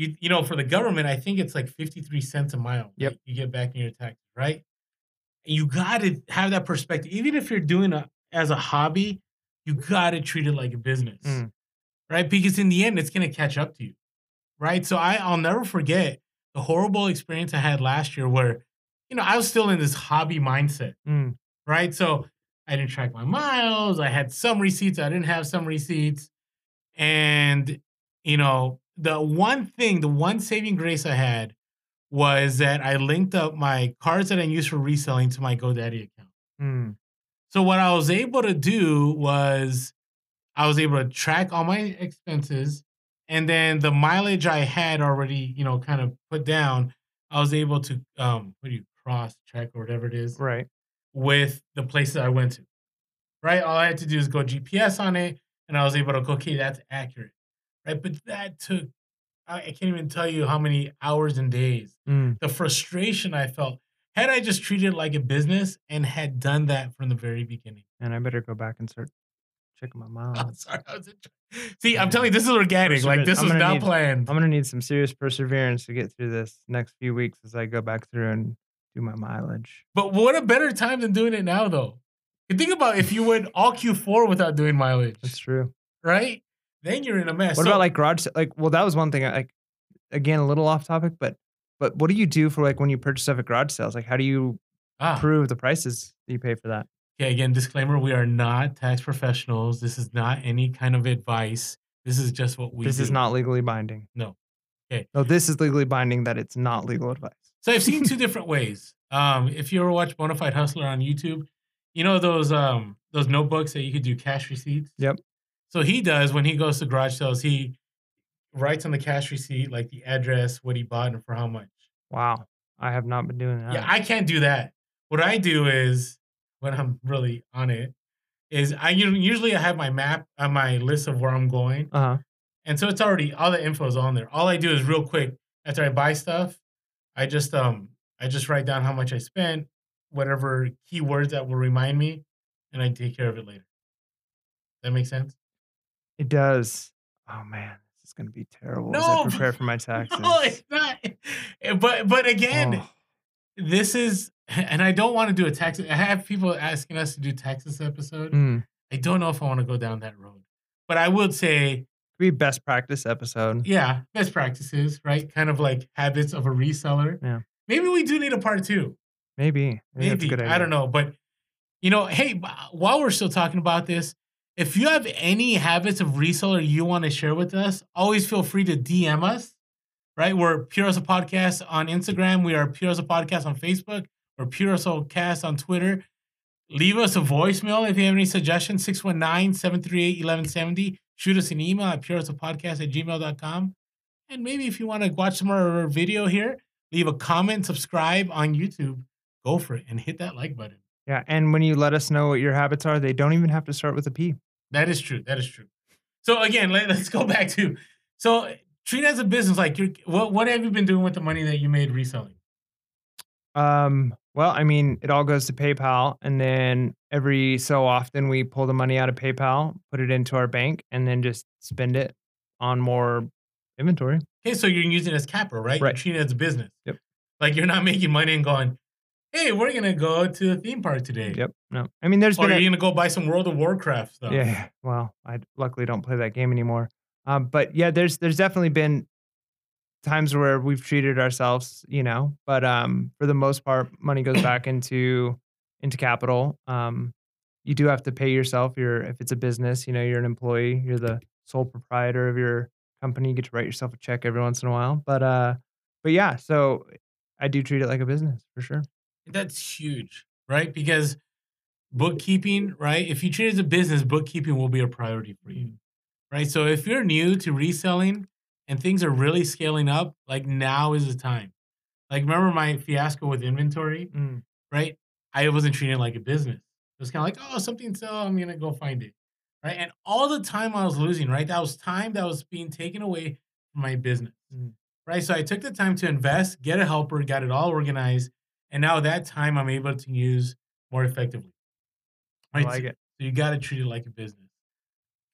you you know, for the government, I think it's like fifty three cents a mile. Yep. You get back in your taxes, right? And you got to have that perspective. Even if you're doing it as a hobby, you got to treat it like a business, Mm. right? Because in the end, it's gonna catch up to you, right? So I I'll never forget the horrible experience I had last year, where you know I was still in this hobby mindset Mm. right? So I didn't track my miles. I had some receipts. I didn't have some receipts. And, you know, the one thing, the one saving grace I had was that I linked up my cards that I used for reselling to my GoDaddy account. Mm. So what I was able to do was I was able to track all my expenses and then the mileage I had already, you know, kind of put down, I was able to um what do you cross check or whatever it is Right. with the places I went to. Right? All I had to do is go GPS on it, and I was able to go, okay, that's accurate. But that took, I, can't even tell you how many hours and days. Mm. The frustration I felt. Had I just treated it like a business and had done that from the very beginning. And I better go back and start checking my [LAUGHS] miles. I'm sorry. I was in- See, I'm telling you, this is organic. Like, this I'm was not need- planned. I'm gonna need some serious perseverance to get through this next few weeks as I go back through and do my mileage. But what a better time than doing it now, though. Think about if you went all Q4 without doing mileage, That's true. right? Then you're in a mess. What So- about like garage? Like, well, that was one thing. I- Like, again, a little off topic, but but what do you do for like when you purchase stuff at garage sales? Like, how do you ah, prove the prices that you pay for that? Okay, again, disclaimer: we are not tax professionals. This is not any kind of advice. This is just what we. this is not legally binding. No. Okay. No, this is legally binding that it's not legal advice. So I've seen two [LAUGHS] different ways. Um, if you ever watch Bonafide Hustler on YouTube, you know those um those notebooks that you could do cash receipts. Yep. So he does when he goes to garage sales. He writes on the cash receipt like the address, what he bought, and for how much. Wow, I have not been doing that. Yeah, I can't do that. What I do is when I'm really on it, is I usually I have my map on my list of where I'm going. uh huh. And so it's already all the info is on there. All I do is real quick after I buy stuff, I just um I just write down how much I spent, whatever keywords that will remind me, and I take care of it later. That makes sense? It does. Oh man, this is gonna be terrible as No, I prepare for my [LAUGHS] taxes. No, it's not. Eh, But but again, Oh, this is, and I don't want to do a Texas. I have people asking us to do Texas episode. Mm. I don't know if I want to go down that road, but I would say, Be best practice episode. yeah, best practices, right? Kind of like habits of a reseller. Yeah. Maybe we do need a part two. Maybe. Maybe, that's a Maybe good idea. I don't know, but you know, hey, while we're still talking about this, if you have any habits of reseller you want to share with us, always feel free to DM us. Right, we're Pure Hustle Podcast on Instagram. We are Pure Hustle Podcast on Facebook. We're Pure Hustle Cast on Twitter. Leave us a voicemail if you have any suggestions 619 738 1170. Shoot us an email at purehustlepodcast at gmail.com. And maybe if you want to watch some more of our video here, leave a comment, subscribe on YouTube. Go for it and hit that like button. Yeah. And when you let us know what your habits are, they don't even have to start with a P. That is true. That is true. So again, let, us go back to so treat as a business. Like you're what what have you been doing with the money that you made reselling? Um, well, I mean, it all goes to PayPal, and then every so often we pull the money out of PayPal, put it into our bank, and then just spend it on more inventory. Okay, so you're using it as capital, right? You're Right. treating it as a business. Yep. Like you're not making money and going, hey, we're gonna go to the theme park today. Yep. No, I mean, there's Or been are a, you gonna go buy some World of Warcraft stuff? yeah, yeah. Well, I luckily don't play that game anymore. Um, but yeah, there's there's definitely been times where we've treated ourselves, you know. But um, for the most part, money goes back [COUGHS] into into capital. Um, you do have to pay yourself. You're if it's a business, you know, you're an employee. You're the sole proprietor of your company. You get to write yourself a check every once in a while. But uh, but yeah, so I do treat it like a business for sure. That's huge, right? Because bookkeeping, right? If you treat it as a business, bookkeeping will be a priority for you, right? So if you're new to reselling and things are really scaling up, like now is the time. Like remember my fiasco with inventory, Mm. right? I wasn't treating it like a business. It was kind of like, oh, something sell, I'm gonna go find it, right? And all the time I was losing, right? That was time that was being taken away from my business, Mm. right? So I took the time to invest, get a helper, got it all organized, and now that time I'm able to use more effectively. I like it. so you got to treat it like a business.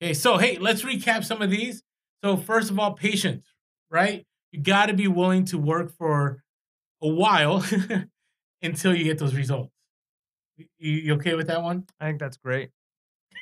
Okay, so hey, let's recap some of these. So first of all, patience, right? You got to be willing to work for a while [LAUGHS] until you get those results. You, you okay with that one? I think that's great.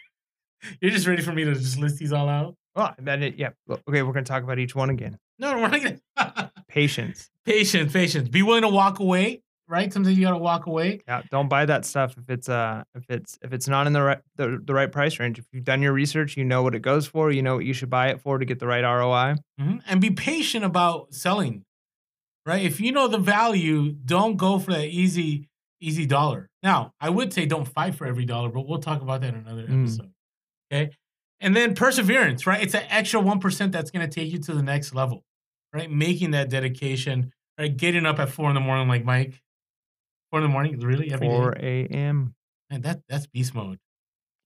[LAUGHS] You're just ready for me to just list these all out? Oh, well, then it, yeah. Okay, we're gonna talk about each one again. No, no, we're not gonna. [LAUGHS] Patience. patience, patience. Be willing to walk away, right? Sometimes you got to walk away. Yeah, don't buy that stuff if it's uh if it's if it's not in the right the, the right price range. If you've done your research, you know what it goes for. You know what you should buy it for to get the right ROI. Mhm. And be patient about selling, right? If you know the value, don't go for that easy, easy dollar. Now, I would say don't fight for every dollar, but we'll talk about that in another Mm. episode. Okay. And then perseverance, right? It's that extra 1% that's going to take you to the next level, right? Making that dedication, right? Getting up at four in the morning, like Mike. Four in the morning, really? Every day? 4 a.m. Man, that, that's beast mode.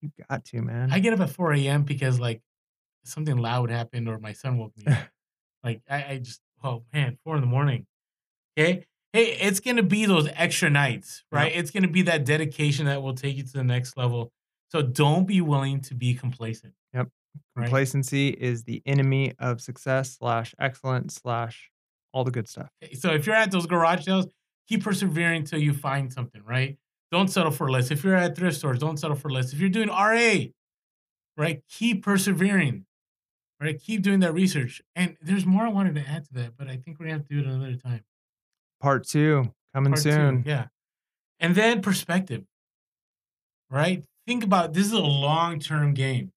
You got to man. I get up at 4 a.m. because like something loud happened or my son woke me up. [LAUGHS] like I, I just oh man, four in the morning. Okay. Hey, it's gonna be those extra nights, right? It's gonna be that dedication that will take you to the next level. So don't be willing to be complacent. Yep. Right? Complacency is the enemy of success slash excellence slash all the good stuff. So if you're at those garage sales, keep persevering until you find something, right? Don't settle for less. If you're at thrift stores, don't settle for less. If you're doing RA, right, keep persevering, right? Keep doing that research. And there's more I wanted to add to that, but I think we're gonna have to do it another time. Part two coming Part two, soon. yeah. And then perspective, right? Think about this is a long term game,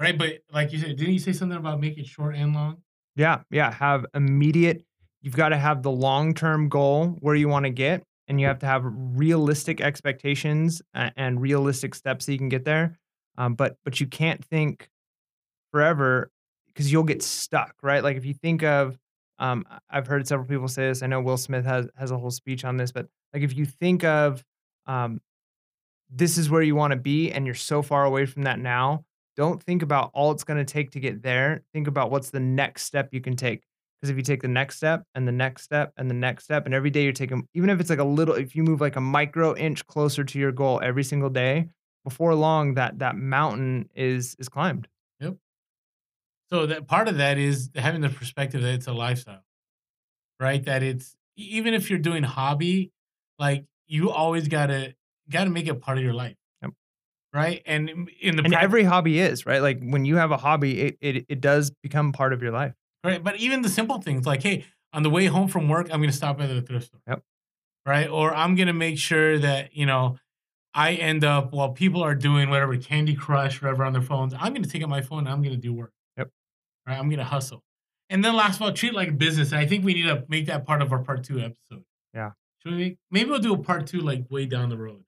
right? But like you said, didn't you say something about make it short and long? Yeah, yeah. Have immediate. You've got to have the long term goal where you want to get, and you have to have realistic expectations and realistic steps so you can get there. Um, but but you can't think forever because you'll get stuck, right? Like if you think of, um, I've heard several people say this. I know Will Smith has has a whole speech on this, but like if you think of, um, this is where you want to be, and you're so far away from that now, don't think about all it's going to take to get there. Think about what's the next step you can take. Because if you take the next step and the next step and the next step, and every day you're taking, even if it's like a little, if you move like a micro inch closer to your goal every single day, before long that that mountain is is climbed. Yep. So that part of that is having the perspective that it's a lifestyle, right? That it's even if you're doing hobby like you always gotta gotta make it part of your life. Yep. Right. And in- the And prac- every hobby is, right? Like when you have a hobby, it, it it does become part of your life. Right. But even the simple things like, hey, on the way home from work, I'm gonna stop at the thrift store. Yep. Right. Or I'm gonna make sure that, you know, I end up while people are doing whatever Candy Crush, whatever on their phones, I'm gonna take out my phone and I'm gonna do work. Yep. Right. I'm gonna hustle. And then last of all, treat like business. And I think we need to make that part of our part two episode. Yeah. Should we make, maybe we'll do a part two like way down the road.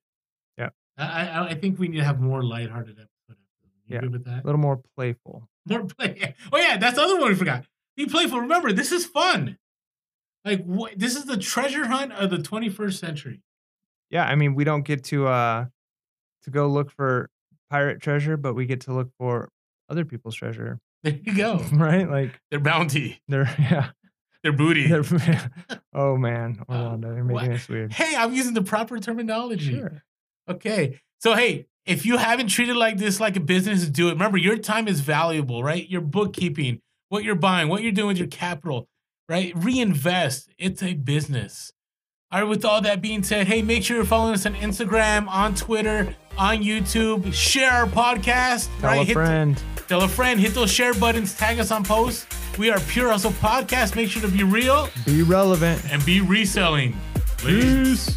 Yep. I I, I think we need to have more lighthearted episode. You Yeah. with that? A little more playful. More play. [LAUGHS] Oh yeah, that's the other one we forgot. Be playful. Remember, this is fun. Like what? This is the treasure hunt of the 21st century. Yeah, I mean, we don't get to uh to go look for pirate treasure, but we get to look for other people's treasure, There you go. [LAUGHS] right? Like Their bounty, they're [LAUGHS] yeah. their booty. They're, [LAUGHS] oh man, Orlando, you're making us weird. hey, I'm using the proper terminology. Sure. Okay. So hey, if you haven't treated like this like a business, do it. Remember, your time is valuable, right? Your bookkeeping, what you're buying, what you're doing with your capital, right? Reinvest. It's a business. All right, with all that being said, hey, make sure you're following us on Instagram, on Twitter, on YouTube. Share our podcast, Tell right? a Hit the- friend. tell a friend, hit those share buttons, tag us on posts. We are Pure Hustle Podcast. Make sure to be real Be relevant. and be reselling. Peace.